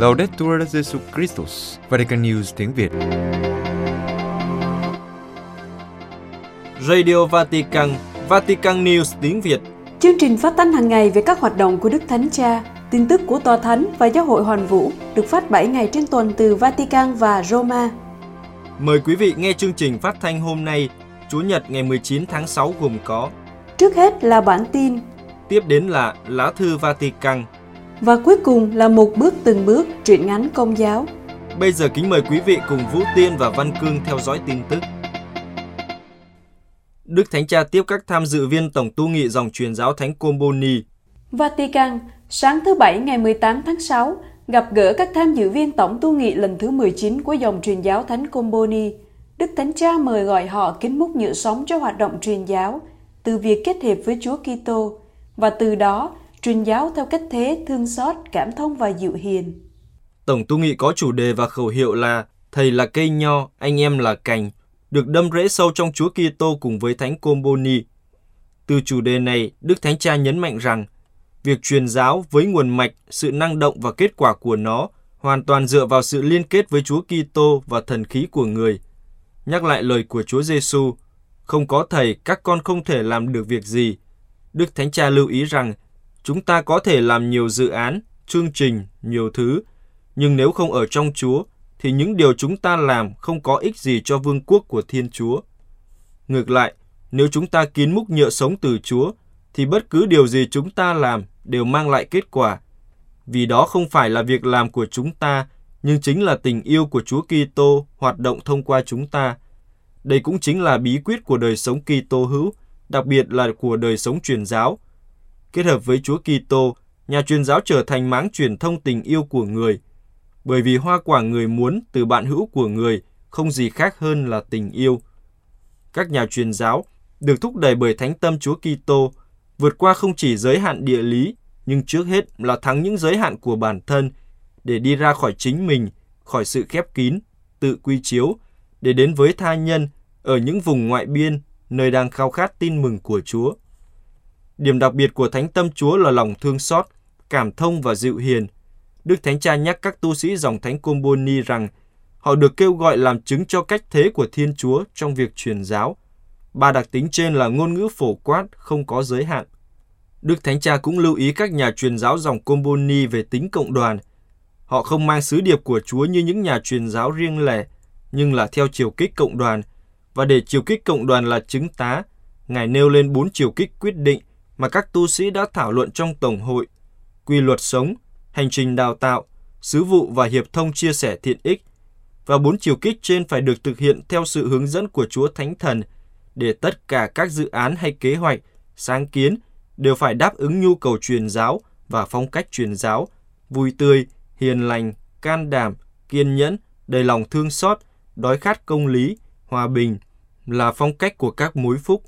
Laudetur Jesus Christus, Vatican News tiếng Việt. Radio Vatican, Vatican News tiếng Việt. Chương trình phát thanh hàng ngày về các hoạt động của Đức Thánh Cha, tin tức của Tòa Thánh và Giáo hội Hoàn Vũ được phát 7 ngày trên tuần từ Vatican và Roma. Mời quý vị nghe chương trình phát thanh hôm nay, Chủ nhật ngày 19 tháng 6 gồm có Trước hết là bản tin Tiếp đến là Lá thư Vatican và cuối cùng là một bước từng bước truyện ngắn công giáo. Bây giờ kính mời quý vị cùng Vũ Tiên và Văn Cương theo dõi tin tức. Đức Thánh Cha tiếp các tham dự viên tổng tu nghị dòng truyền giáo Thánh Comboni. Vatican, sáng thứ Bảy ngày 18 tháng 6, gặp gỡ các tham dự viên tổng tu nghị lần thứ 19 của dòng truyền giáo Thánh Comboni. Đức Thánh Cha mời gọi họ kính múc nhựa sống cho hoạt động truyền giáo, từ việc kết hợp với Chúa Kitô và từ đó truyền giáo theo cách thế thương xót, cảm thông và dịu hiền. Tổng tu nghị có chủ đề và khẩu hiệu là Thầy là cây nho, anh em là cành, được đâm rễ sâu trong Chúa Kitô cùng với Thánh Comboni. Từ chủ đề này, Đức Thánh Cha nhấn mạnh rằng việc truyền giáo với nguồn mạch, sự năng động và kết quả của nó hoàn toàn dựa vào sự liên kết với Chúa Kitô và thần khí của người. Nhắc lại lời của Chúa Giêsu, không có thầy các con không thể làm được việc gì. Đức Thánh Cha lưu ý rằng chúng ta có thể làm nhiều dự án, chương trình, nhiều thứ, nhưng nếu không ở trong Chúa thì những điều chúng ta làm không có ích gì cho vương quốc của Thiên Chúa. Ngược lại, nếu chúng ta kín múc nhựa sống từ Chúa thì bất cứ điều gì chúng ta làm đều mang lại kết quả. Vì đó không phải là việc làm của chúng ta, nhưng chính là tình yêu của Chúa Kitô hoạt động thông qua chúng ta. Đây cũng chính là bí quyết của đời sống Kitô hữu, đặc biệt là của đời sống truyền giáo. Kết hợp với Chúa Kitô, nhà truyền giáo trở thành máng truyền thông tình yêu của người. Bởi vì hoa quả người muốn từ bạn hữu của người không gì khác hơn là tình yêu. Các nhà truyền giáo được thúc đẩy bởi thánh tâm Chúa Kitô vượt qua không chỉ giới hạn địa lý, nhưng trước hết là thắng những giới hạn của bản thân để đi ra khỏi chính mình, khỏi sự khép kín, tự quy chiếu, để đến với tha nhân ở những vùng ngoại biên, nơi đang khao khát tin mừng của Chúa. Điểm đặc biệt của Thánh Tâm Chúa là lòng thương xót, cảm thông và dịu hiền. Đức Thánh Cha nhắc các tu sĩ dòng Thánh Comboni rằng họ được kêu gọi làm chứng cho cách thế của Thiên Chúa trong việc truyền giáo. Ba đặc tính trên là ngôn ngữ phổ quát, không có giới hạn. Đức Thánh Cha cũng lưu ý các nhà truyền giáo dòng Comboni về tính cộng đoàn. Họ không mang sứ điệp của Chúa như những nhà truyền giáo riêng lẻ, nhưng là theo chiều kích cộng đoàn. Và để chiều kích cộng đoàn là chứng tá, Ngài nêu lên bốn chiều kích quyết định mà các tu sĩ đã thảo luận trong Tổng hội, quy luật sống, hành trình đào tạo, sứ vụ và hiệp thông chia sẻ thiện ích. Và bốn chiều kích trên phải được thực hiện theo sự hướng dẫn của Chúa Thánh Thần, để tất cả các dự án hay kế hoạch, sáng kiến đều phải đáp ứng nhu cầu truyền giáo và phong cách truyền giáo, vui tươi, hiền lành, can đảm, kiên nhẫn, đầy lòng thương xót, đói khát công lý, hòa bình, là phong cách của các mối phúc.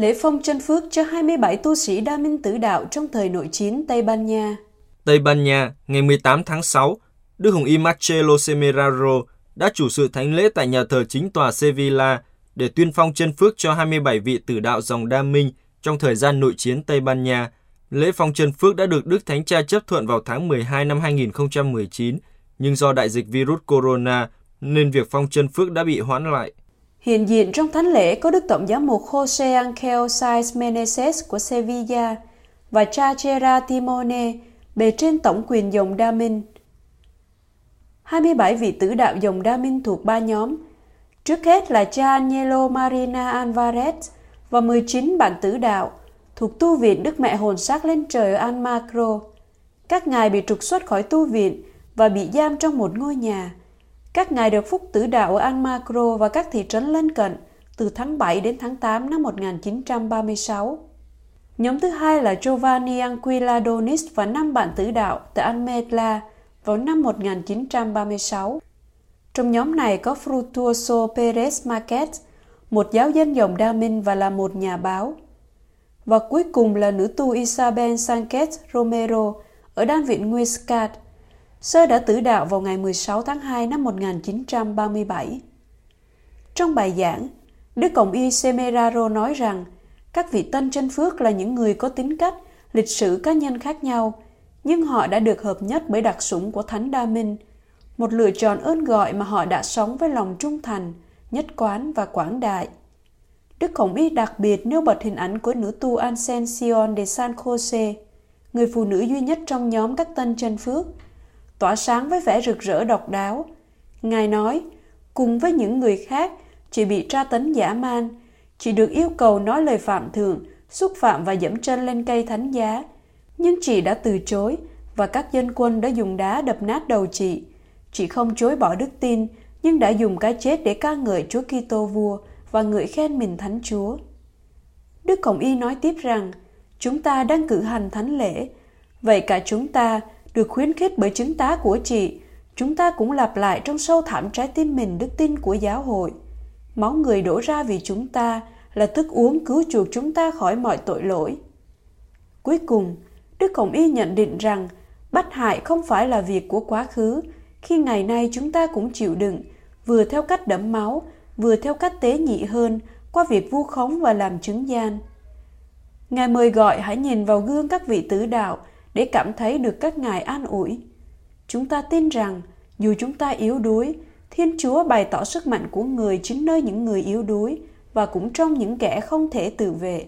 Lễ phong chân phước cho 27 tu sĩ đa minh tử đạo trong thời nội chiến Tây Ban Nha. Tây Ban Nha, ngày 18 tháng 6, Đức Hồng Y Marcelo Semeraro đã chủ sự thánh lễ tại nhà thờ chính tòa Sevilla để tuyên phong chân phước cho 27 vị tử đạo dòng đa minh trong thời gian nội chiến Tây Ban Nha. Lễ phong chân phước đã được Đức Thánh Cha chấp thuận vào tháng 12 năm 2019, nhưng do đại dịch virus corona nên việc phong chân phước đã bị hoãn lại. Hiện diện trong thánh lễ có Đức Tổng giám mục Jose Angel Sainz Meneses của Sevilla và cha Chera Timone, bề trên tổng quyền dòng Đa Minh. 27 vị tử đạo dòng Đa Minh thuộc ba nhóm. Trước hết là cha Agnelo Marina Alvarez và 19 bạn tử đạo thuộc tu viện Đức Mẹ Hồn Xác lên trời ở Almagro. Các ngài bị trục xuất khỏi tu viện và bị giam trong một ngôi nhà. Các ngài được phúc tử đạo ở Almagro và các thị trấn lân cận từ tháng 7 đến tháng 8 năm 1936. Nhóm thứ hai là Giovanni Anquila Donis và năm bạn tử đạo tại Almedla vào năm 1936. Trong nhóm này có Frutuoso Perez Marquez, một giáo dân dòng Đa Minh và là một nhà báo. Và cuối cùng là nữ tu Isabel Sanchez Romero ở đan viện Huescat, Sơ đã tử đạo vào ngày 16 tháng 2 năm 1937. Trong bài giảng, Đức Cộng y Semeraro nói rằng các vị tân chân phước là những người có tính cách, lịch sử cá nhân khác nhau, nhưng họ đã được hợp nhất bởi đặc sủng của Thánh Đa Minh, một lựa chọn ơn gọi mà họ đã sống với lòng trung thành, nhất quán và quảng đại. Đức Khổng Y đặc biệt nêu bật hình ảnh của nữ tu Ascension de San Jose, người phụ nữ duy nhất trong nhóm các tân chân phước, tỏa sáng với vẻ rực rỡ độc đáo. Ngài nói, cùng với những người khác, chị bị tra tấn dã man, chị được yêu cầu nói lời phạm thượng, xúc phạm và dẫm chân lên cây thánh giá. Nhưng chị đã từ chối và các dân quân đã dùng đá đập nát đầu chị. Chị không chối bỏ đức tin, nhưng đã dùng cái chết để ca ngợi Chúa Kitô vua và ngợi khen mình thánh Chúa. Đức Cộng Y nói tiếp rằng, chúng ta đang cử hành thánh lễ, vậy cả chúng ta được khuyến khích bởi chứng tá của chị, chúng ta cũng lặp lại trong sâu thẳm trái tim mình đức tin của giáo hội. Máu người đổ ra vì chúng ta là thức uống cứu chuộc chúng ta khỏi mọi tội lỗi. Cuối cùng, Đức Hồng Y nhận định rằng bắt hại không phải là việc của quá khứ, khi ngày nay chúng ta cũng chịu đựng, vừa theo cách đẫm máu, vừa theo cách tế nhị hơn, qua việc vu khống và làm chứng gian. Ngài mời gọi hãy nhìn vào gương các vị tứ đạo để cảm thấy được các ngài an ủi. Chúng ta tin rằng, dù chúng ta yếu đuối, Thiên Chúa bày tỏ sức mạnh của người chính nơi những người yếu đuối và cũng trong những kẻ không thể tự vệ.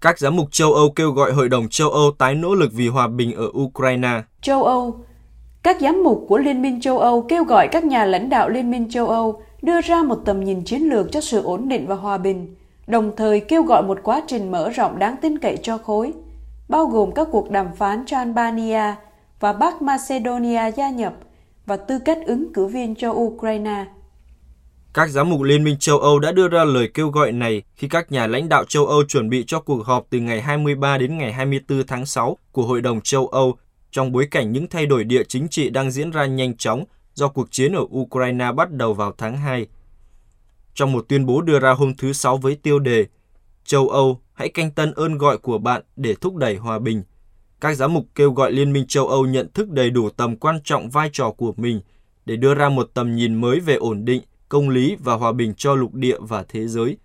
Các giám mục châu Âu kêu gọi Hội đồng châu Âu tái nỗ lực vì hòa bình ở Ukraine. Châu Âu Các giám mục của Liên minh châu Âu kêu gọi các nhà lãnh đạo Liên minh châu Âu đưa ra một tầm nhìn chiến lược cho sự ổn định và hòa bình, đồng thời kêu gọi một quá trình mở rộng đáng tin cậy cho khối, bao gồm các cuộc đàm phán cho Albania và Bắc Macedonia gia nhập và tư cách ứng cử viên cho Ukraine. Các giám mục Liên minh châu Âu đã đưa ra lời kêu gọi này khi các nhà lãnh đạo châu Âu chuẩn bị cho cuộc họp từ ngày 23 đến ngày 24 tháng 6 của Hội đồng châu Âu trong bối cảnh những thay đổi địa chính trị đang diễn ra nhanh chóng do cuộc chiến ở Ukraine bắt đầu vào tháng 2. Trong một tuyên bố đưa ra hôm thứ Sáu với tiêu đề Châu Âu, hãy canh tân ơn gọi của bạn để thúc đẩy hòa bình. Các giám mục kêu gọi Liên minh châu Âu nhận thức đầy đủ tầm quan trọng vai trò của mình để đưa ra một tầm nhìn mới về ổn định, công lý và hòa bình cho lục địa và thế giới.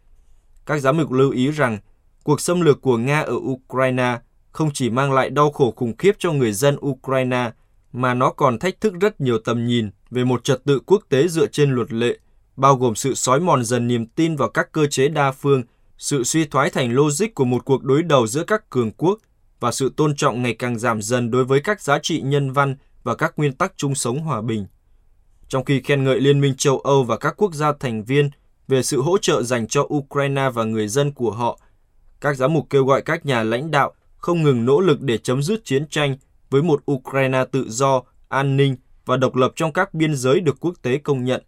Các giám mục lưu ý rằng cuộc xâm lược của Nga ở Ukraine không chỉ mang lại đau khổ khủng khiếp cho người dân Ukraine, mà nó còn thách thức rất nhiều tầm nhìn về một trật tự quốc tế dựa trên luật lệ, bao gồm sự xói mòn dần niềm tin vào các cơ chế đa phương, sự suy thoái thành logic của một cuộc đối đầu giữa các cường quốc và sự tôn trọng ngày càng giảm dần đối với các giá trị nhân văn và các nguyên tắc chung sống hòa bình. Trong khi khen ngợi Liên minh châu Âu và các quốc gia thành viên về sự hỗ trợ dành cho Ukraine và người dân của họ, các giám mục kêu gọi các nhà lãnh đạo không ngừng nỗ lực để chấm dứt chiến tranh với một Ukraine tự do, an ninh và độc lập trong các biên giới được quốc tế công nhận.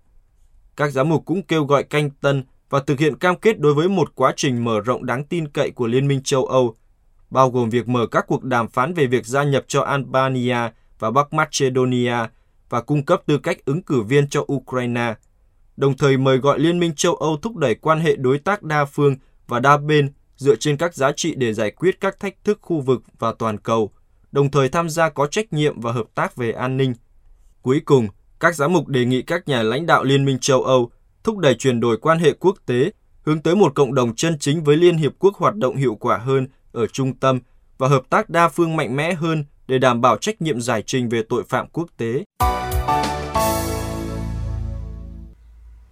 Các giám mục cũng kêu gọi canh tân và thực hiện cam kết đối với một quá trình mở rộng đáng tin cậy của Liên minh châu Âu, bao gồm việc mở các cuộc đàm phán về việc gia nhập cho Albania và Bắc Macedonia và cung cấp tư cách ứng cử viên cho Ukraine, đồng thời mời gọi Liên minh châu Âu thúc đẩy quan hệ đối tác đa phương và đa bên dựa trên các giá trị để giải quyết các thách thức khu vực và toàn cầu, đồng thời tham gia có trách nhiệm và hợp tác về an ninh. Cuối cùng, các giám mục đề nghị các nhà lãnh đạo Liên minh châu Âu thúc đẩy chuyển đổi quan hệ quốc tế, hướng tới một cộng đồng chân chính với Liên Hiệp Quốc hoạt động hiệu quả hơn ở trung tâm và hợp tác đa phương mạnh mẽ hơn để đảm bảo trách nhiệm giải trình về tội phạm quốc tế.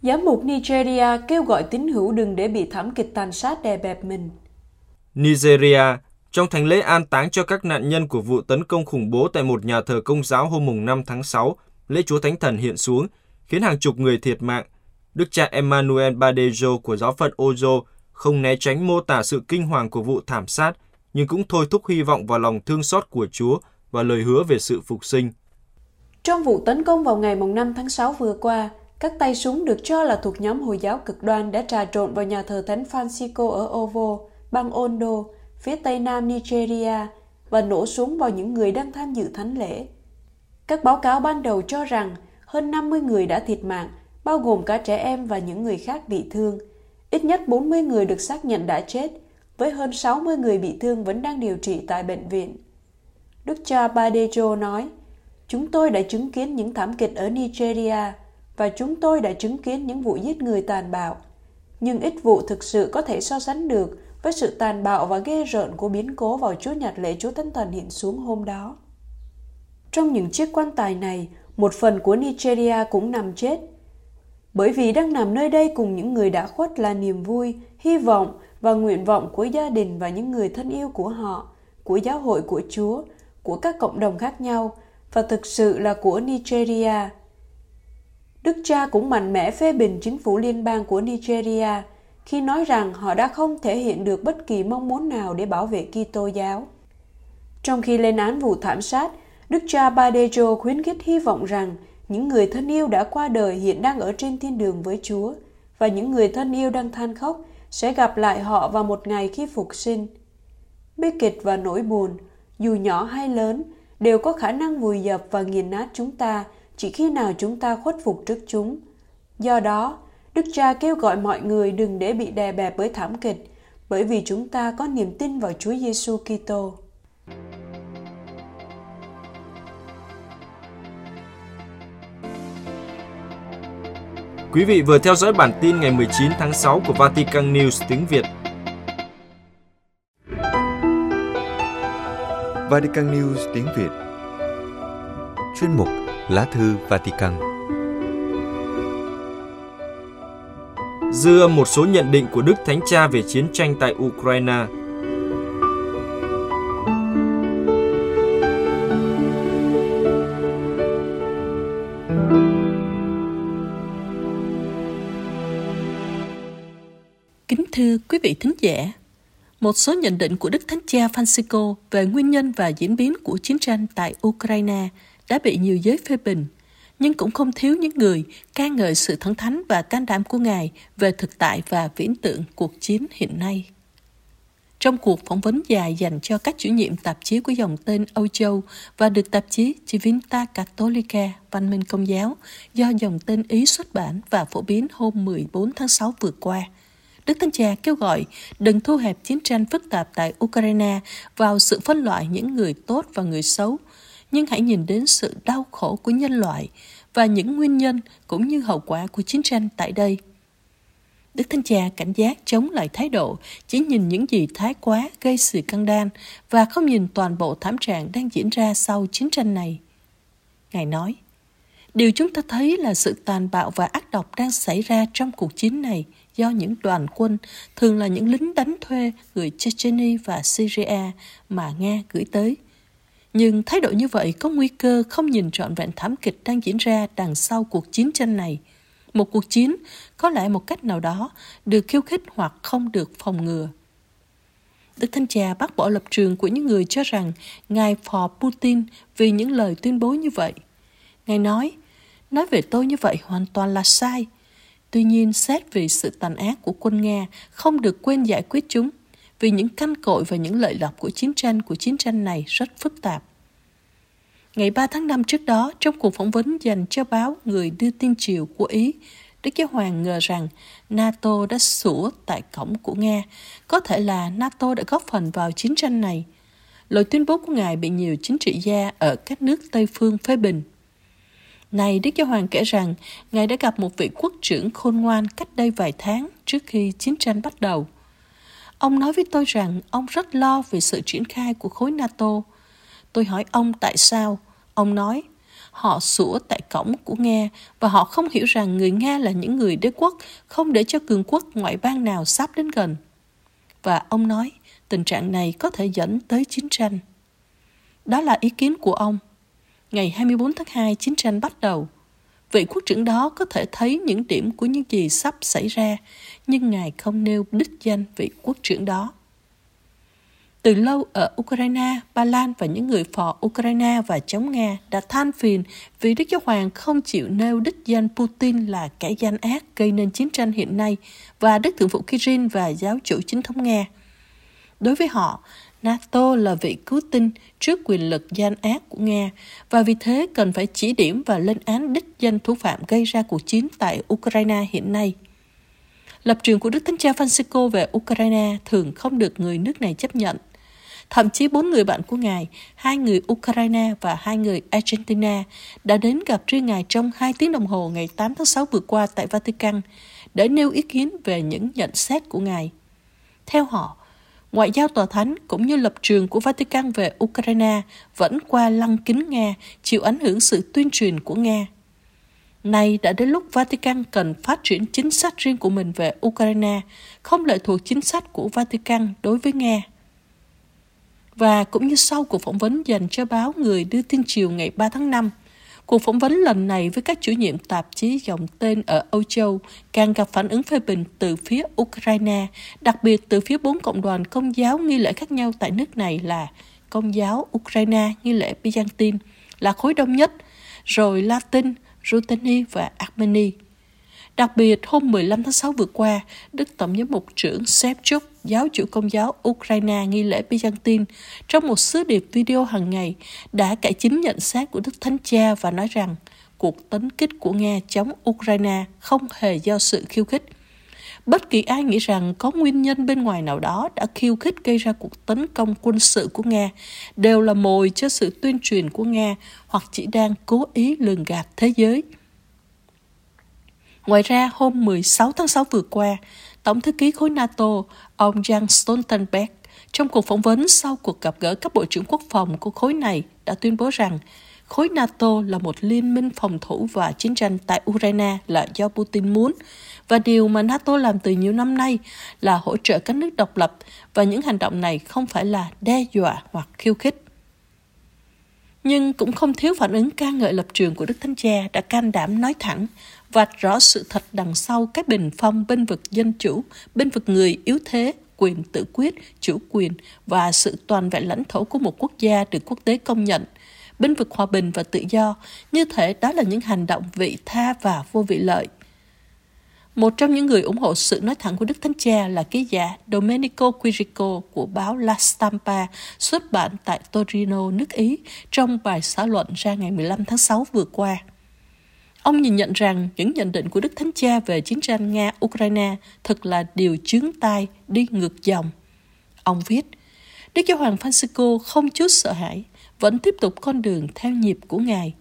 Giám mục Nigeria kêu gọi tín hữu đừng để bị thảm kịch tàn sát đè bẹp mình. Nigeria, trong thánh lễ an táng cho các nạn nhân của vụ tấn công khủng bố tại một nhà thờ công giáo hôm 5 tháng 6, lễ Chúa Thánh Thần hiện xuống, khiến hàng chục người thiệt mạng. Đức cha Emmanuel Badejo của giáo phận Ozo không né tránh mô tả sự kinh hoàng của vụ thảm sát, nhưng cũng thôi thúc hy vọng vào lòng thương xót của Chúa và lời hứa về sự phục sinh. Trong vụ tấn công vào ngày 5 tháng 6 vừa qua, các tay súng được cho là thuộc nhóm Hồi giáo cực đoan đã trà trộn vào nhà thờ Thánh Francisco ở Ovo, bang Ondo, phía tây nam Nigeria và nổ súng vào những người đang tham dự thánh lễ. Các báo cáo ban đầu cho rằng hơn 50 người đã thiệt mạng, bao gồm cả trẻ em và những người khác bị thương. Ít nhất 40 người được xác nhận đã chết, với hơn 60 người bị thương vẫn đang điều trị tại bệnh viện. Đức cha Badejo nói, Chúng tôi đã chứng kiến những thảm kịch ở Nigeria và chúng tôi đã chứng kiến những vụ giết người tàn bạo. Nhưng ít vụ thực sự có thể so sánh được với sự tàn bạo và ghê rợn của biến cố vào Chúa Nhật lễ Chúa Thánh Thần hiện xuống hôm đó. Trong những chiếc quan tài này, một phần của Nigeria cũng nằm chết. Bởi vì đang nằm nơi đây cùng những người đã khuất là niềm vui, hy vọng và nguyện vọng của gia đình và những người thân yêu của họ, của giáo hội của Chúa, của các cộng đồng khác nhau và thực sự là của Nigeria. Đức cha cũng mạnh mẽ phê bình chính phủ liên bang của Nigeria khi nói rằng họ đã không thể hiện được bất kỳ mong muốn nào để bảo vệ Kitô giáo. Trong khi lên án vụ thảm sát, Đức cha Badejo khuyến khích hy vọng rằng những người thân yêu đã qua đời hiện đang ở trên thiên đường với Chúa và những người thân yêu đang than khóc sẽ gặp lại họ vào một ngày khi phục sinh. Bi kịch và nỗi buồn, dù nhỏ hay lớn, đều có khả năng vùi dập và nghiền nát chúng ta chỉ khi nào chúng ta khuất phục trước chúng. Do đó, Đức cha kêu gọi mọi người đừng để bị đè bẹp bởi thảm kịch, bởi vì chúng ta có niềm tin vào Chúa Giêsu Kitô. Quý vị vừa theo dõi bản tin ngày 19 tháng 6 của Vatican News tiếng Việt. Vatican News tiếng Việt. Chuyên mục Lá thư Vatican. Dư âm một số nhận định của Đức Thánh Cha về chiến tranh tại Ukraine quý vị thính giả, một số nhận định của Đức Thánh Cha Francisco về nguyên nhân và diễn biến của chiến tranh tại Ukraine đã bị nhiều giới phê bình, nhưng cũng không thiếu những người ca ngợi sự thẳng thắn và can đảm của Ngài về thực tại và viễn tượng cuộc chiến hiện nay. Trong cuộc phỏng vấn dài dành cho các chủ nhiệm tạp chí của dòng tên Âu Châu và được tạp chí Civinta Cattolica Văn minh Công giáo do dòng tên Ý xuất bản và phổ biến hôm 14 tháng 6 vừa qua – Đức Thánh Cha kêu gọi đừng thu hẹp chiến tranh phức tạp tại Ukraine vào sự phân loại những người tốt và người xấu, nhưng hãy nhìn đến sự đau khổ của nhân loại và những nguyên nhân cũng như hậu quả của chiến tranh tại đây. Đức Thánh Cha cảnh giác chống lại thái độ chỉ nhìn những gì thái quá gây sự căng đan và không nhìn toàn bộ thảm trạng đang diễn ra sau chiến tranh này. Ngài nói, điều chúng ta thấy là sự tàn bạo và ác độc đang xảy ra trong cuộc chiến này – do những đoàn quân, thường là những lính đánh thuê người Chechnya và Syria mà Nga gửi tới. Nhưng thái độ như vậy có nguy cơ không nhìn trọn vẹn thảm kịch đang diễn ra đằng sau cuộc chiến tranh này. Một cuộc chiến có lẽ một cách nào đó được khiêu khích hoặc không được phòng ngừa. Đức Thanh Cha bác bỏ lập trường của những người cho rằng Ngài phò Putin vì những lời tuyên bố như vậy. Ngài nói, nói về tôi như vậy hoàn toàn là sai – Tuy nhiên, xét vì sự tàn ác của quân Nga, không được quên giải quyết chúng, vì những căn cội và những lợi lộc của chiến tranh của chiến tranh này rất phức tạp. Ngày 3 tháng 5 trước đó, trong cuộc phỏng vấn dành cho báo Người đưa tin triều của Ý, Đức Giáo Hoàng ngờ rằng NATO đã sủa tại cổng của Nga. Có thể là NATO đã góp phần vào chiến tranh này. Lời tuyên bố của Ngài bị nhiều chính trị gia ở các nước Tây phương phê bình. Này Đức Giáo Hoàng kể rằng, Ngài đã gặp một vị quốc trưởng khôn ngoan cách đây vài tháng trước khi chiến tranh bắt đầu. Ông nói với tôi rằng ông rất lo về sự triển khai của khối NATO. Tôi hỏi ông tại sao. Ông nói, họ sủa tại cổng của Nga và họ không hiểu rằng người Nga là những người đế quốc không để cho cường quốc ngoại bang nào sắp đến gần. Và ông nói, tình trạng này có thể dẫn tới chiến tranh. Đó là ý kiến của ông. Ngày 24 tháng 2, chiến tranh bắt đầu. Vị quốc trưởng đó có thể thấy những điểm của những gì sắp xảy ra, nhưng Ngài không nêu đích danh vị quốc trưởng đó. Từ lâu ở Ukraine, Ba Lan và những người phò Ukraine và chống Nga đã than phiền vì Đức Giáo Hoàng không chịu nêu đích danh Putin là kẻ gian ác gây nên chiến tranh hiện nay và Đức Thượng phụ Kirin và giáo chủ chính thống Nga. Đối với họ, NATO là vị cứu tinh trước quyền lực gian ác của Nga và vì thế cần phải chỉ điểm và lên án đích danh thủ phạm gây ra cuộc chiến tại Ukraine hiện nay. Lập trường của Đức Thánh Cha Francisco về Ukraine thường không được người nước này chấp nhận. Thậm chí bốn người bạn của Ngài, hai người Ukraine và hai người Argentina, đã đến gặp riêng Ngài trong hai tiếng đồng hồ ngày 8 tháng 6 vừa qua tại Vatican để nêu ý kiến về những nhận xét của Ngài. Theo họ, ngoại giao tòa thánh cũng như lập trường của Vatican về Ukraine vẫn qua lăng kính Nga, chịu ảnh hưởng sự tuyên truyền của Nga. Nay đã đến lúc Vatican cần phát triển chính sách riêng của mình về Ukraine, không lệ thuộc chính sách của Vatican đối với Nga. Và cũng như sau cuộc phỏng vấn dành cho báo Người đưa tin chiều ngày 3 tháng 5, Cuộc phỏng vấn lần này với các chủ nhiệm tạp chí dòng tên ở Âu Châu càng gặp phản ứng phê bình từ phía Ukraine, đặc biệt từ phía bốn cộng đoàn công giáo nghi lễ khác nhau tại nước này là Công giáo Ukraine nghi lễ Byzantine là khối đông nhất, rồi Latin, Ruteni và Armenia. Đặc biệt, hôm 15 tháng 6 vừa qua, Đức Tổng giám mục trưởng Shevchuk, giáo chủ công giáo Ukraine nghi lễ Byzantine, trong một sứ điệp video hàng ngày, đã cải chính nhận xét của Đức Thánh Cha và nói rằng cuộc tấn kích của Nga chống Ukraine không hề do sự khiêu khích. Bất kỳ ai nghĩ rằng có nguyên nhân bên ngoài nào đó đã khiêu khích gây ra cuộc tấn công quân sự của Nga đều là mồi cho sự tuyên truyền của Nga hoặc chỉ đang cố ý lường gạt thế giới. Ngoài ra, hôm 16 tháng 6 vừa qua, Tổng thư ký khối NATO, ông Jens Stoltenberg, trong cuộc phỏng vấn sau cuộc gặp gỡ các bộ trưởng quốc phòng của khối này đã tuyên bố rằng khối NATO là một liên minh phòng thủ và chiến tranh tại Ukraine là do Putin muốn và điều mà NATO làm từ nhiều năm nay là hỗ trợ các nước độc lập và những hành động này không phải là đe dọa hoặc khiêu khích. Nhưng cũng không thiếu phản ứng ca ngợi lập trường của Đức Thánh Cha đã can đảm nói thẳng vạch rõ sự thật đằng sau cái bình phong bên vực dân chủ, bên vực người yếu thế, quyền tự quyết, chủ quyền và sự toàn vẹn lãnh thổ của một quốc gia được quốc tế công nhận. Bên vực hòa bình và tự do, như thể đó là những hành động vị tha và vô vị lợi. Một trong những người ủng hộ sự nói thẳng của Đức Thánh Cha là ký giả Domenico Quirico của báo La Stampa xuất bản tại Torino, nước Ý trong bài xã luận ra ngày 15 tháng 6 vừa qua. Ông nhìn nhận rằng những nhận định của Đức Thánh Cha về chiến tranh Nga-Ukraine thật là điều chướng tai đi ngược dòng. Ông viết, Đức Giáo Hoàng Francisco không chút sợ hãi, vẫn tiếp tục con đường theo nhịp của Ngài.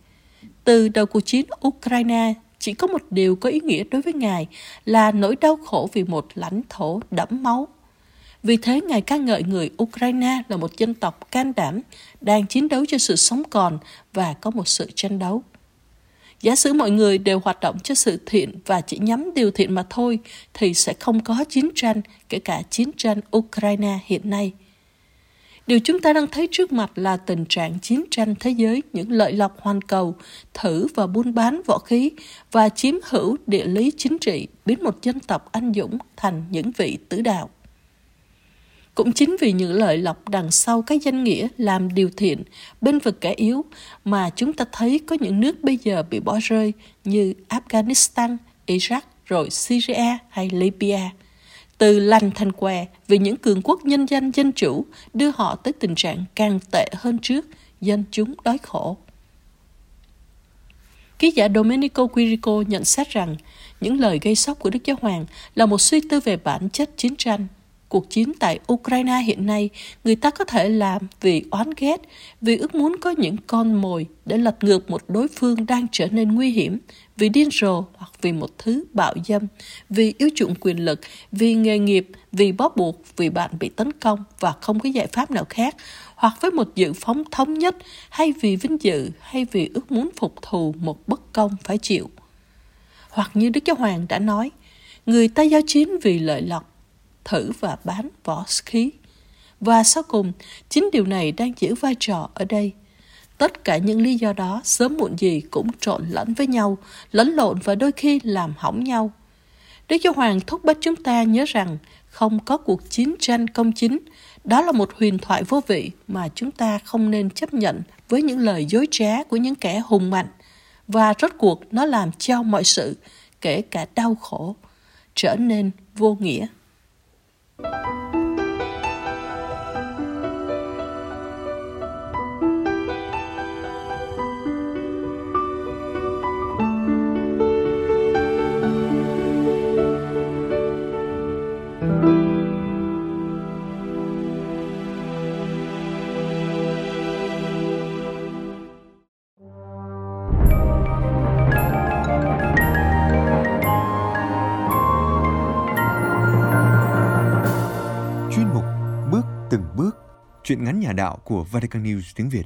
Từ đầu cuộc chiến Ukraine, chỉ có một điều có ý nghĩa đối với Ngài là nỗi đau khổ vì một lãnh thổ đẫm máu. Vì thế, Ngài ca ngợi người Ukraine là một dân tộc can đảm, đang chiến đấu cho sự sống còn và có một sự tranh đấu. Giả sử mọi người đều hoạt động cho sự thiện và chỉ nhắm điều thiện mà thôi, thì sẽ không có chiến tranh, kể cả chiến tranh Ukraine hiện nay. Điều chúng ta đang thấy trước mặt là tình trạng chiến tranh thế giới, những lợi lộc hoàn cầu, thử và buôn bán võ khí và chiếm hữu địa lý chính trị, biến một dân tộc anh dũng thành những vị tử đạo. Cũng chính vì những lợi lộc đằng sau các danh nghĩa làm điều thiện bên vực kẻ yếu mà chúng ta thấy có những nước bây giờ bị bỏ rơi như Afghanistan, Iraq, rồi Syria hay Libya. Từ lành thành què vì những cường quốc nhân danh dân chủ đưa họ tới tình trạng càng tệ hơn trước, dân chúng đói khổ. Ký giả Domenico Quirico nhận xét rằng những lời gây sốc của Đức Giáo Hoàng là một suy tư về bản chất chiến tranh cuộc chiến tại Ukraine hiện nay, người ta có thể làm vì oán ghét, vì ước muốn có những con mồi để lật ngược một đối phương đang trở nên nguy hiểm, vì điên rồ hoặc vì một thứ bạo dâm, vì yếu chuộng quyền lực, vì nghề nghiệp, vì bó buộc, vì bạn bị tấn công và không có giải pháp nào khác, hoặc với một dự phóng thống nhất, hay vì vinh dự, hay vì ước muốn phục thù một bất công phải chịu. Hoặc như Đức Giáo Hoàng đã nói, người ta giao chiến vì lợi lộc, thử và bán võ khí. Và sau cùng, chính điều này đang giữ vai trò ở đây. Tất cả những lý do đó sớm muộn gì cũng trộn lẫn với nhau, lẫn lộn và đôi khi làm hỏng nhau. Đức Giáo Hoàng thúc bách chúng ta nhớ rằng không có cuộc chiến tranh công chính. Đó là một huyền thoại vô vị mà chúng ta không nên chấp nhận với những lời dối trá của những kẻ hùng mạnh. Và rốt cuộc nó làm cho mọi sự, kể cả đau khổ, trở nên vô nghĩa. Chuyện nhà đạo của Vatican News tiếng Việt.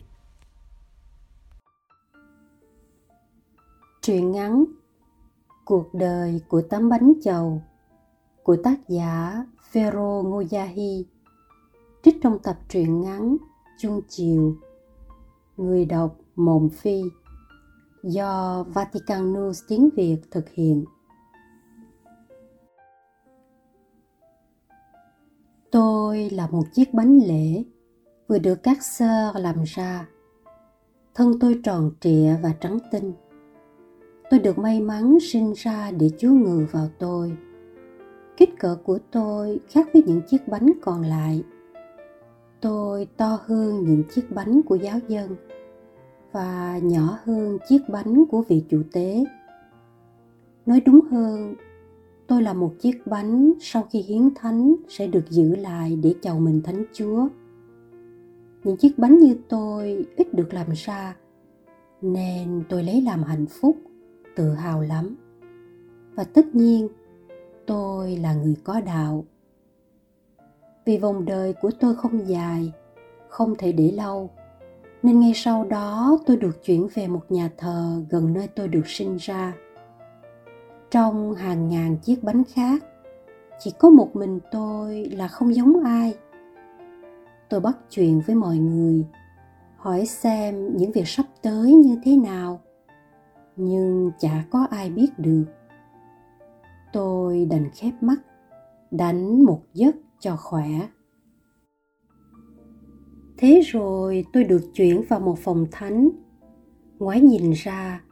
Truyện ngắn Cuộc đời của tấm bánh chầu của tác giả ferro Ngoyahi trích trong tập truyện ngắn Chung Chiều, Người đọc Mộng Phi, do Vatican News tiếng Việt thực hiện. Tôi là một chiếc bánh lễ vừa được các sơ làm ra. Thân tôi tròn trịa và trắng tinh. Tôi được may mắn sinh ra để Chúa ngự vào tôi. Kích cỡ của tôi khác với những chiếc bánh còn lại. Tôi to hơn những chiếc bánh của giáo dân và nhỏ hơn chiếc bánh của vị chủ tế. Nói đúng hơn, tôi là một chiếc bánh sau khi hiến thánh sẽ được giữ lại để chào mình thánh chúa những chiếc bánh như tôi ít được làm ra, nên tôi lấy làm hạnh phúc, tự hào lắm. Và tất nhiên, tôi là người có đạo. Vì vòng đời của tôi không dài, không thể để lâu, nên ngay sau đó tôi được chuyển về một nhà thờ gần nơi tôi được sinh ra. Trong hàng ngàn chiếc bánh khác, chỉ có một mình tôi là không giống ai tôi bắt chuyện với mọi người, hỏi xem những việc sắp tới như thế nào. Nhưng chả có ai biết được. Tôi đành khép mắt, đánh một giấc cho khỏe. Thế rồi tôi được chuyển vào một phòng thánh. Ngoái nhìn ra,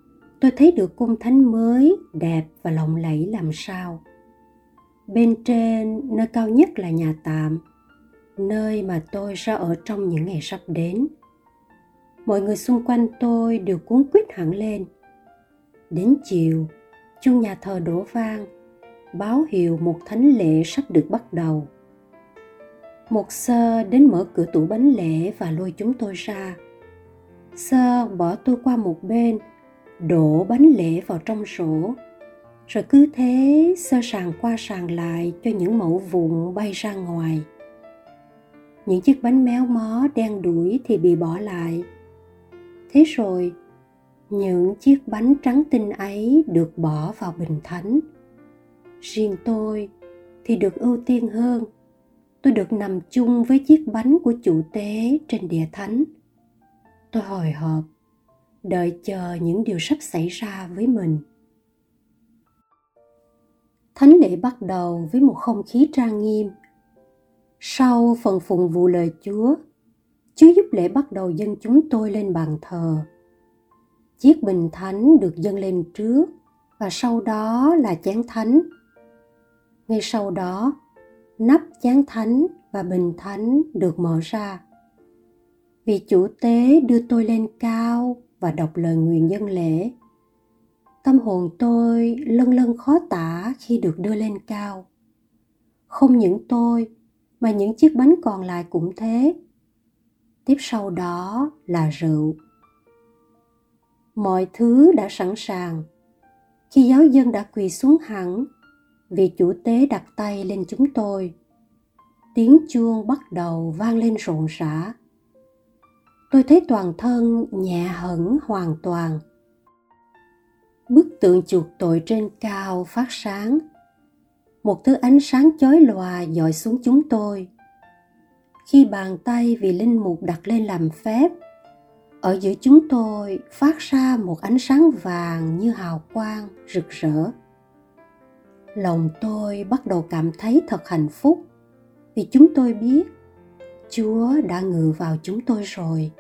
tôi thấy được cung thánh mới, đẹp và lộng lẫy làm sao. Bên trên, nơi cao nhất là nhà tạm nơi mà tôi sẽ ở trong những ngày sắp đến. Mọi người xung quanh tôi đều cuốn quýt hẳn lên. Đến chiều chuông nhà thờ đổ vang báo hiệu một thánh lễ sắp được bắt đầu. Một sơ đến mở cửa tủ bánh lễ và lôi chúng tôi ra. Sơ bỏ tôi qua một bên đổ bánh lễ vào trong sổ, rồi cứ thế sơ sàng qua sàng lại cho những mẫu vụn bay ra ngoài những chiếc bánh méo mó đen đuổi thì bị bỏ lại. Thế rồi, những chiếc bánh trắng tinh ấy được bỏ vào bình thánh. Riêng tôi thì được ưu tiên hơn. Tôi được nằm chung với chiếc bánh của chủ tế trên địa thánh. Tôi hồi hộp, đợi chờ những điều sắp xảy ra với mình. Thánh lễ bắt đầu với một không khí trang nghiêm sau phần phụng vụ lời Chúa, Chúa giúp lễ bắt đầu dân chúng tôi lên bàn thờ. Chiếc bình thánh được dâng lên trước và sau đó là chén thánh. Ngay sau đó, nắp chén thánh và bình thánh được mở ra. Vị chủ tế đưa tôi lên cao và đọc lời nguyện dân lễ. Tâm hồn tôi lân lân khó tả khi được đưa lên cao. Không những tôi mà những chiếc bánh còn lại cũng thế. Tiếp sau đó là rượu. Mọi thứ đã sẵn sàng. Khi giáo dân đã quỳ xuống hẳn, vị chủ tế đặt tay lên chúng tôi. Tiếng chuông bắt đầu vang lên rộn rã. Tôi thấy toàn thân nhẹ hẳn hoàn toàn. Bức tượng chuộc tội trên cao phát sáng một thứ ánh sáng chói lòa dọi xuống chúng tôi. Khi bàn tay vì linh mục đặt lên làm phép, ở giữa chúng tôi phát ra một ánh sáng vàng như hào quang rực rỡ. Lòng tôi bắt đầu cảm thấy thật hạnh phúc vì chúng tôi biết chúa đã ngự vào chúng tôi rồi.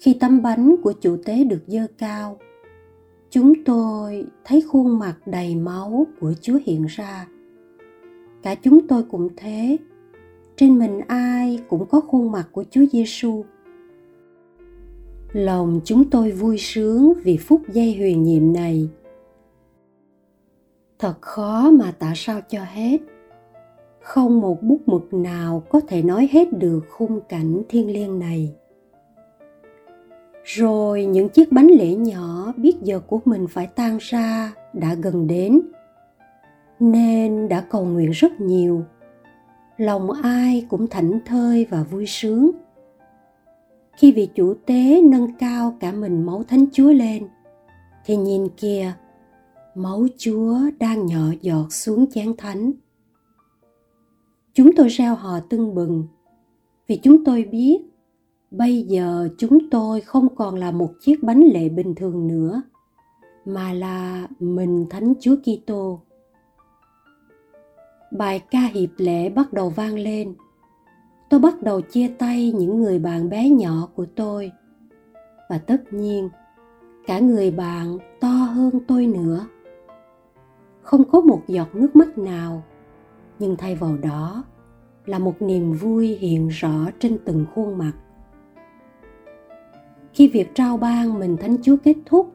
Khi tấm bánh của chủ tế được dơ cao chúng tôi thấy khuôn mặt đầy máu của Chúa hiện ra. Cả chúng tôi cũng thế. Trên mình ai cũng có khuôn mặt của Chúa Giêsu. Lòng chúng tôi vui sướng vì phút giây huyền nhiệm này. Thật khó mà tả sao cho hết. Không một bút mực nào có thể nói hết được khung cảnh thiêng liêng này rồi những chiếc bánh lễ nhỏ biết giờ của mình phải tan ra đã gần đến, nên đã cầu nguyện rất nhiều. Lòng ai cũng thảnh thơi và vui sướng. Khi vị chủ tế nâng cao cả mình máu thánh chúa lên, thì nhìn kìa, máu chúa đang nhỏ giọt xuống chén thánh. Chúng tôi reo hò tưng bừng, vì chúng tôi biết bây giờ chúng tôi không còn là một chiếc bánh lệ bình thường nữa, mà là mình thánh chúa kitô. Bài ca hiệp lễ bắt đầu vang lên. Tôi bắt đầu chia tay những người bạn bé nhỏ của tôi. Và tất nhiên, cả người bạn to hơn tôi nữa. Không có một giọt nước mắt nào, nhưng thay vào đó là một niềm vui hiện rõ trên từng khuôn mặt khi việc trao ban mình thánh chúa kết thúc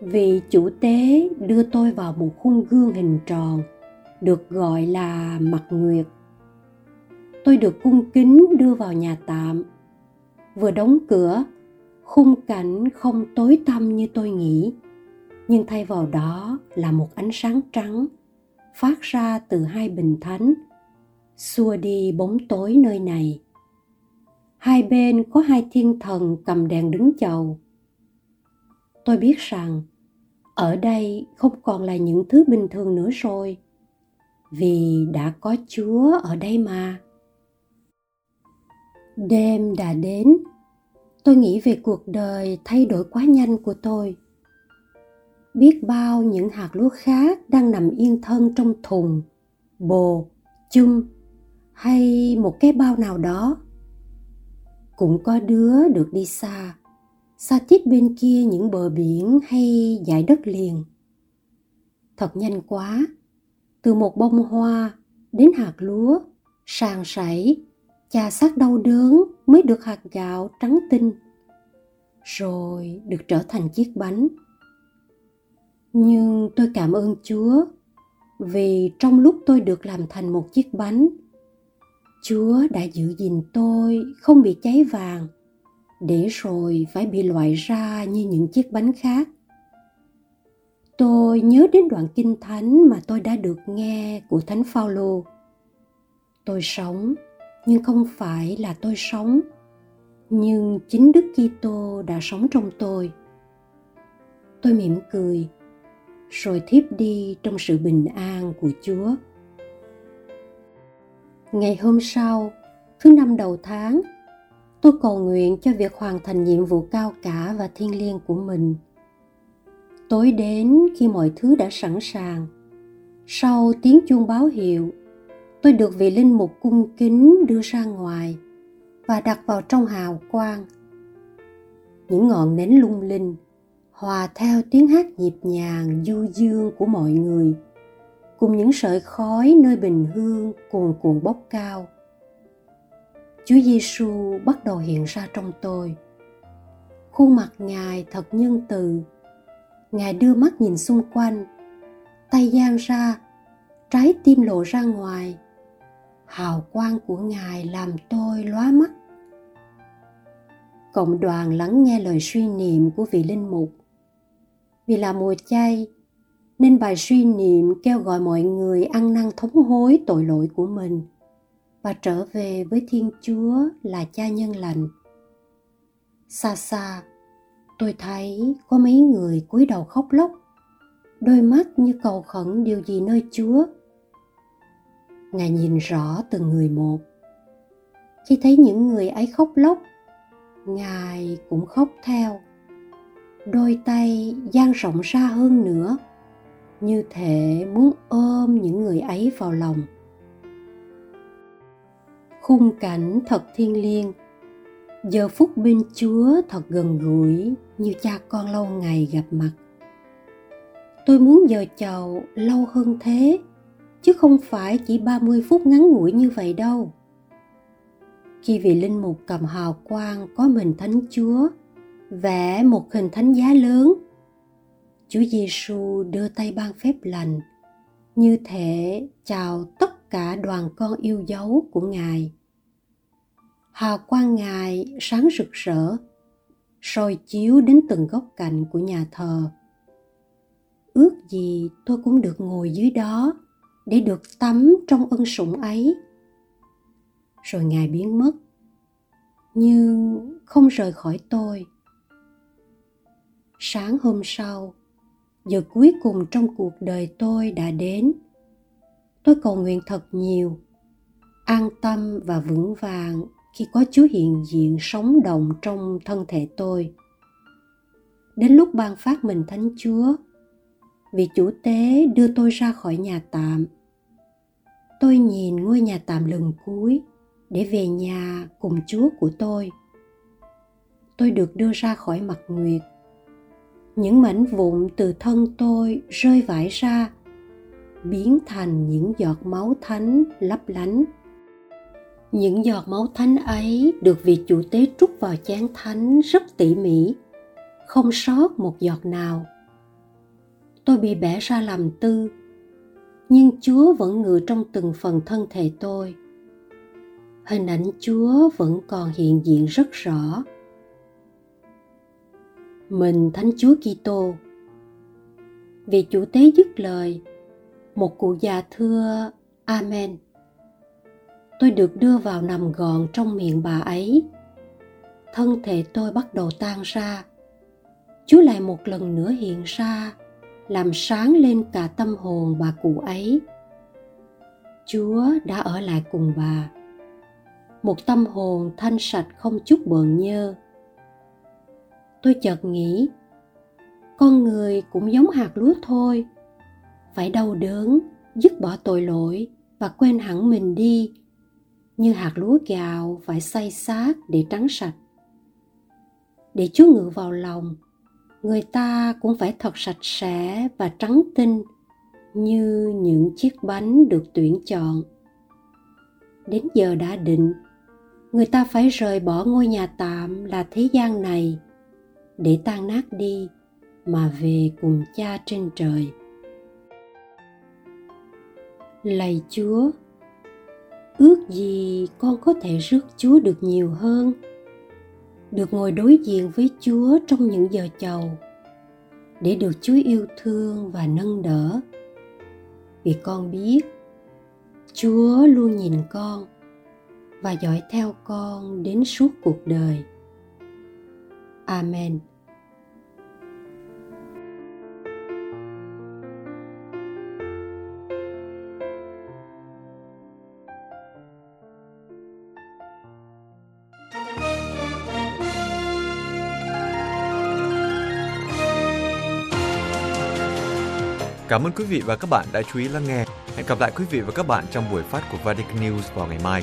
vì chủ tế đưa tôi vào một khung gương hình tròn, được gọi là mặt nguyệt. Tôi được cung kính đưa vào nhà tạm. Vừa đóng cửa, khung cảnh không tối tăm như tôi nghĩ, nhưng thay vào đó là một ánh sáng trắng phát ra từ hai bình thánh, xua đi bóng tối nơi này hai bên có hai thiên thần cầm đèn đứng chầu. Tôi biết rằng, ở đây không còn là những thứ bình thường nữa rồi, vì đã có chúa ở đây mà. Đêm đã đến, tôi nghĩ về cuộc đời thay đổi quá nhanh của tôi. Biết bao những hạt lúa khác đang nằm yên thân trong thùng, bồ chung hay một cái bao nào đó cũng có đứa được đi xa. Xa tít bên kia những bờ biển hay dải đất liền. Thật nhanh quá. Từ một bông hoa đến hạt lúa, sàn sảy, chà sát đau đớn mới được hạt gạo trắng tinh. Rồi được trở thành chiếc bánh. Nhưng tôi cảm ơn chúa vì trong lúc tôi được làm thành một chiếc bánh chúa đã giữ gìn tôi không bị cháy vàng, để rồi phải bị loại ra như những chiếc bánh khác. Tôi nhớ đến đoạn kinh thánh mà tôi đã được nghe của thánh phaolô. Tôi sống, nhưng không phải là tôi sống, nhưng chính đức kitô đã sống trong tôi. Tôi mỉm cười, rồi thiếp đi trong sự bình an của chúa ngày hôm sau, thứ năm đầu tháng, tôi cầu nguyện cho việc hoàn thành nhiệm vụ cao cả và thiêng liêng của mình. Tối đến khi mọi thứ đã sẵn sàng, sau tiếng chuông báo hiệu, tôi được vị linh mục cung kính đưa ra ngoài và đặt vào trong hào quang. Những ngọn nến lung linh hòa theo tiếng hát nhịp nhàng du dương của mọi người cùng những sợi khói nơi bình hương cuồn cuộn bốc cao. Chúa giêsu bắt đầu hiện ra trong tôi. Khuôn mặt ngài thật nhân từ. Ngài đưa mắt nhìn xung quanh, tay giang ra, trái tim lộ ra ngoài. Hào quang của ngài làm tôi lóa mắt. Cộng đoàn lắng nghe lời suy niệm của vị linh mục. Vì là mùa chay nên bài suy niệm kêu gọi mọi người ăn năn thống hối tội lỗi của mình và trở về với thiên chúa là cha nhân lành. Xa xa, tôi thấy có mấy người cúi đầu khóc lóc, đôi mắt như cầu khẩn điều gì nơi chúa. Ngài nhìn rõ từng người một. Khi thấy những người ấy khóc lóc, ngài cũng khóc theo, đôi tay dang rộng ra hơn nữa như thể muốn ôm những người ấy vào lòng khung cảnh thật thiêng liêng giờ phút bên chúa thật gần gũi như cha con lâu ngày gặp mặt tôi muốn giờ chầu lâu hơn thế chứ không phải chỉ 30 phút ngắn ngủi như vậy đâu. Khi vị linh mục cầm hào quang có mình Thánh Chúa, vẽ một hình thánh giá lớn, Chúa Giêsu đưa tay ban phép lành, như thể chào tất cả đoàn con yêu dấu của Ngài. Hào quang Ngài sáng rực rỡ, soi chiếu đến từng góc cạnh của nhà thờ. Ước gì tôi cũng được ngồi dưới đó để được tắm trong ân sủng ấy rồi ngài biến mất nhưng không rời khỏi tôi sáng hôm sau giờ cuối cùng trong cuộc đời tôi đã đến. Tôi cầu nguyện thật nhiều, an tâm và vững vàng khi có chúa hiện diện sống động trong thân thể tôi. Đến lúc ban phát mình thánh chúa, vị chủ tế đưa tôi ra khỏi nhà tạm. Tôi nhìn ngôi nhà tạm lần cuối để về nhà cùng chúa của tôi. Tôi được đưa ra khỏi mặt nguyệt những mảnh vụn từ thân tôi rơi vãi ra, biến thành những giọt máu thánh lấp lánh. Những giọt máu thánh ấy được vị chủ tế trút vào chén thánh rất tỉ mỉ, không sót một giọt nào. Tôi bị bẻ ra làm tư, nhưng chúa vẫn ngự trong từng phần thân thể tôi. Hình ảnh chúa vẫn còn hiện diện rất rõ mình thánh chúa kitô. Vị chủ tế dứt lời, một cụ già thưa, amen. Tôi được đưa vào nằm gọn trong miệng bà ấy. Thân thể tôi bắt đầu tan ra. Chúa lại một lần nữa hiện ra, làm sáng lên cả tâm hồn bà cụ ấy. Chúa đã ở lại cùng bà. Một tâm hồn thanh sạch không chút bợn nhơ tôi chợt nghĩ, con người cũng giống hạt lúa thôi. Phải đau đớn, dứt bỏ tội lỗi và quên hẳn mình đi. Như hạt lúa gạo phải xay xác để trắng sạch. Để chúa ngự vào lòng, người ta cũng phải thật sạch sẽ và trắng tinh như những chiếc bánh được tuyển chọn. Đến giờ đã định, người ta phải rời bỏ ngôi nhà tạm là thế gian này để tan nát đi mà về cùng cha trên trời. Lạy chúa, ước gì con có thể rước chúa được nhiều hơn, được ngồi đối diện với chúa trong những giờ chầu, để được chúa yêu thương và nâng đỡ. Vì con biết, chúa luôn nhìn con và dõi theo con đến suốt cuộc đời amen Cảm ơn quý vị và các bạn đã chú ý lắng nghe. Hẹn gặp lại quý vị và các bạn trong buổi phát của Vatican News vào ngày mai.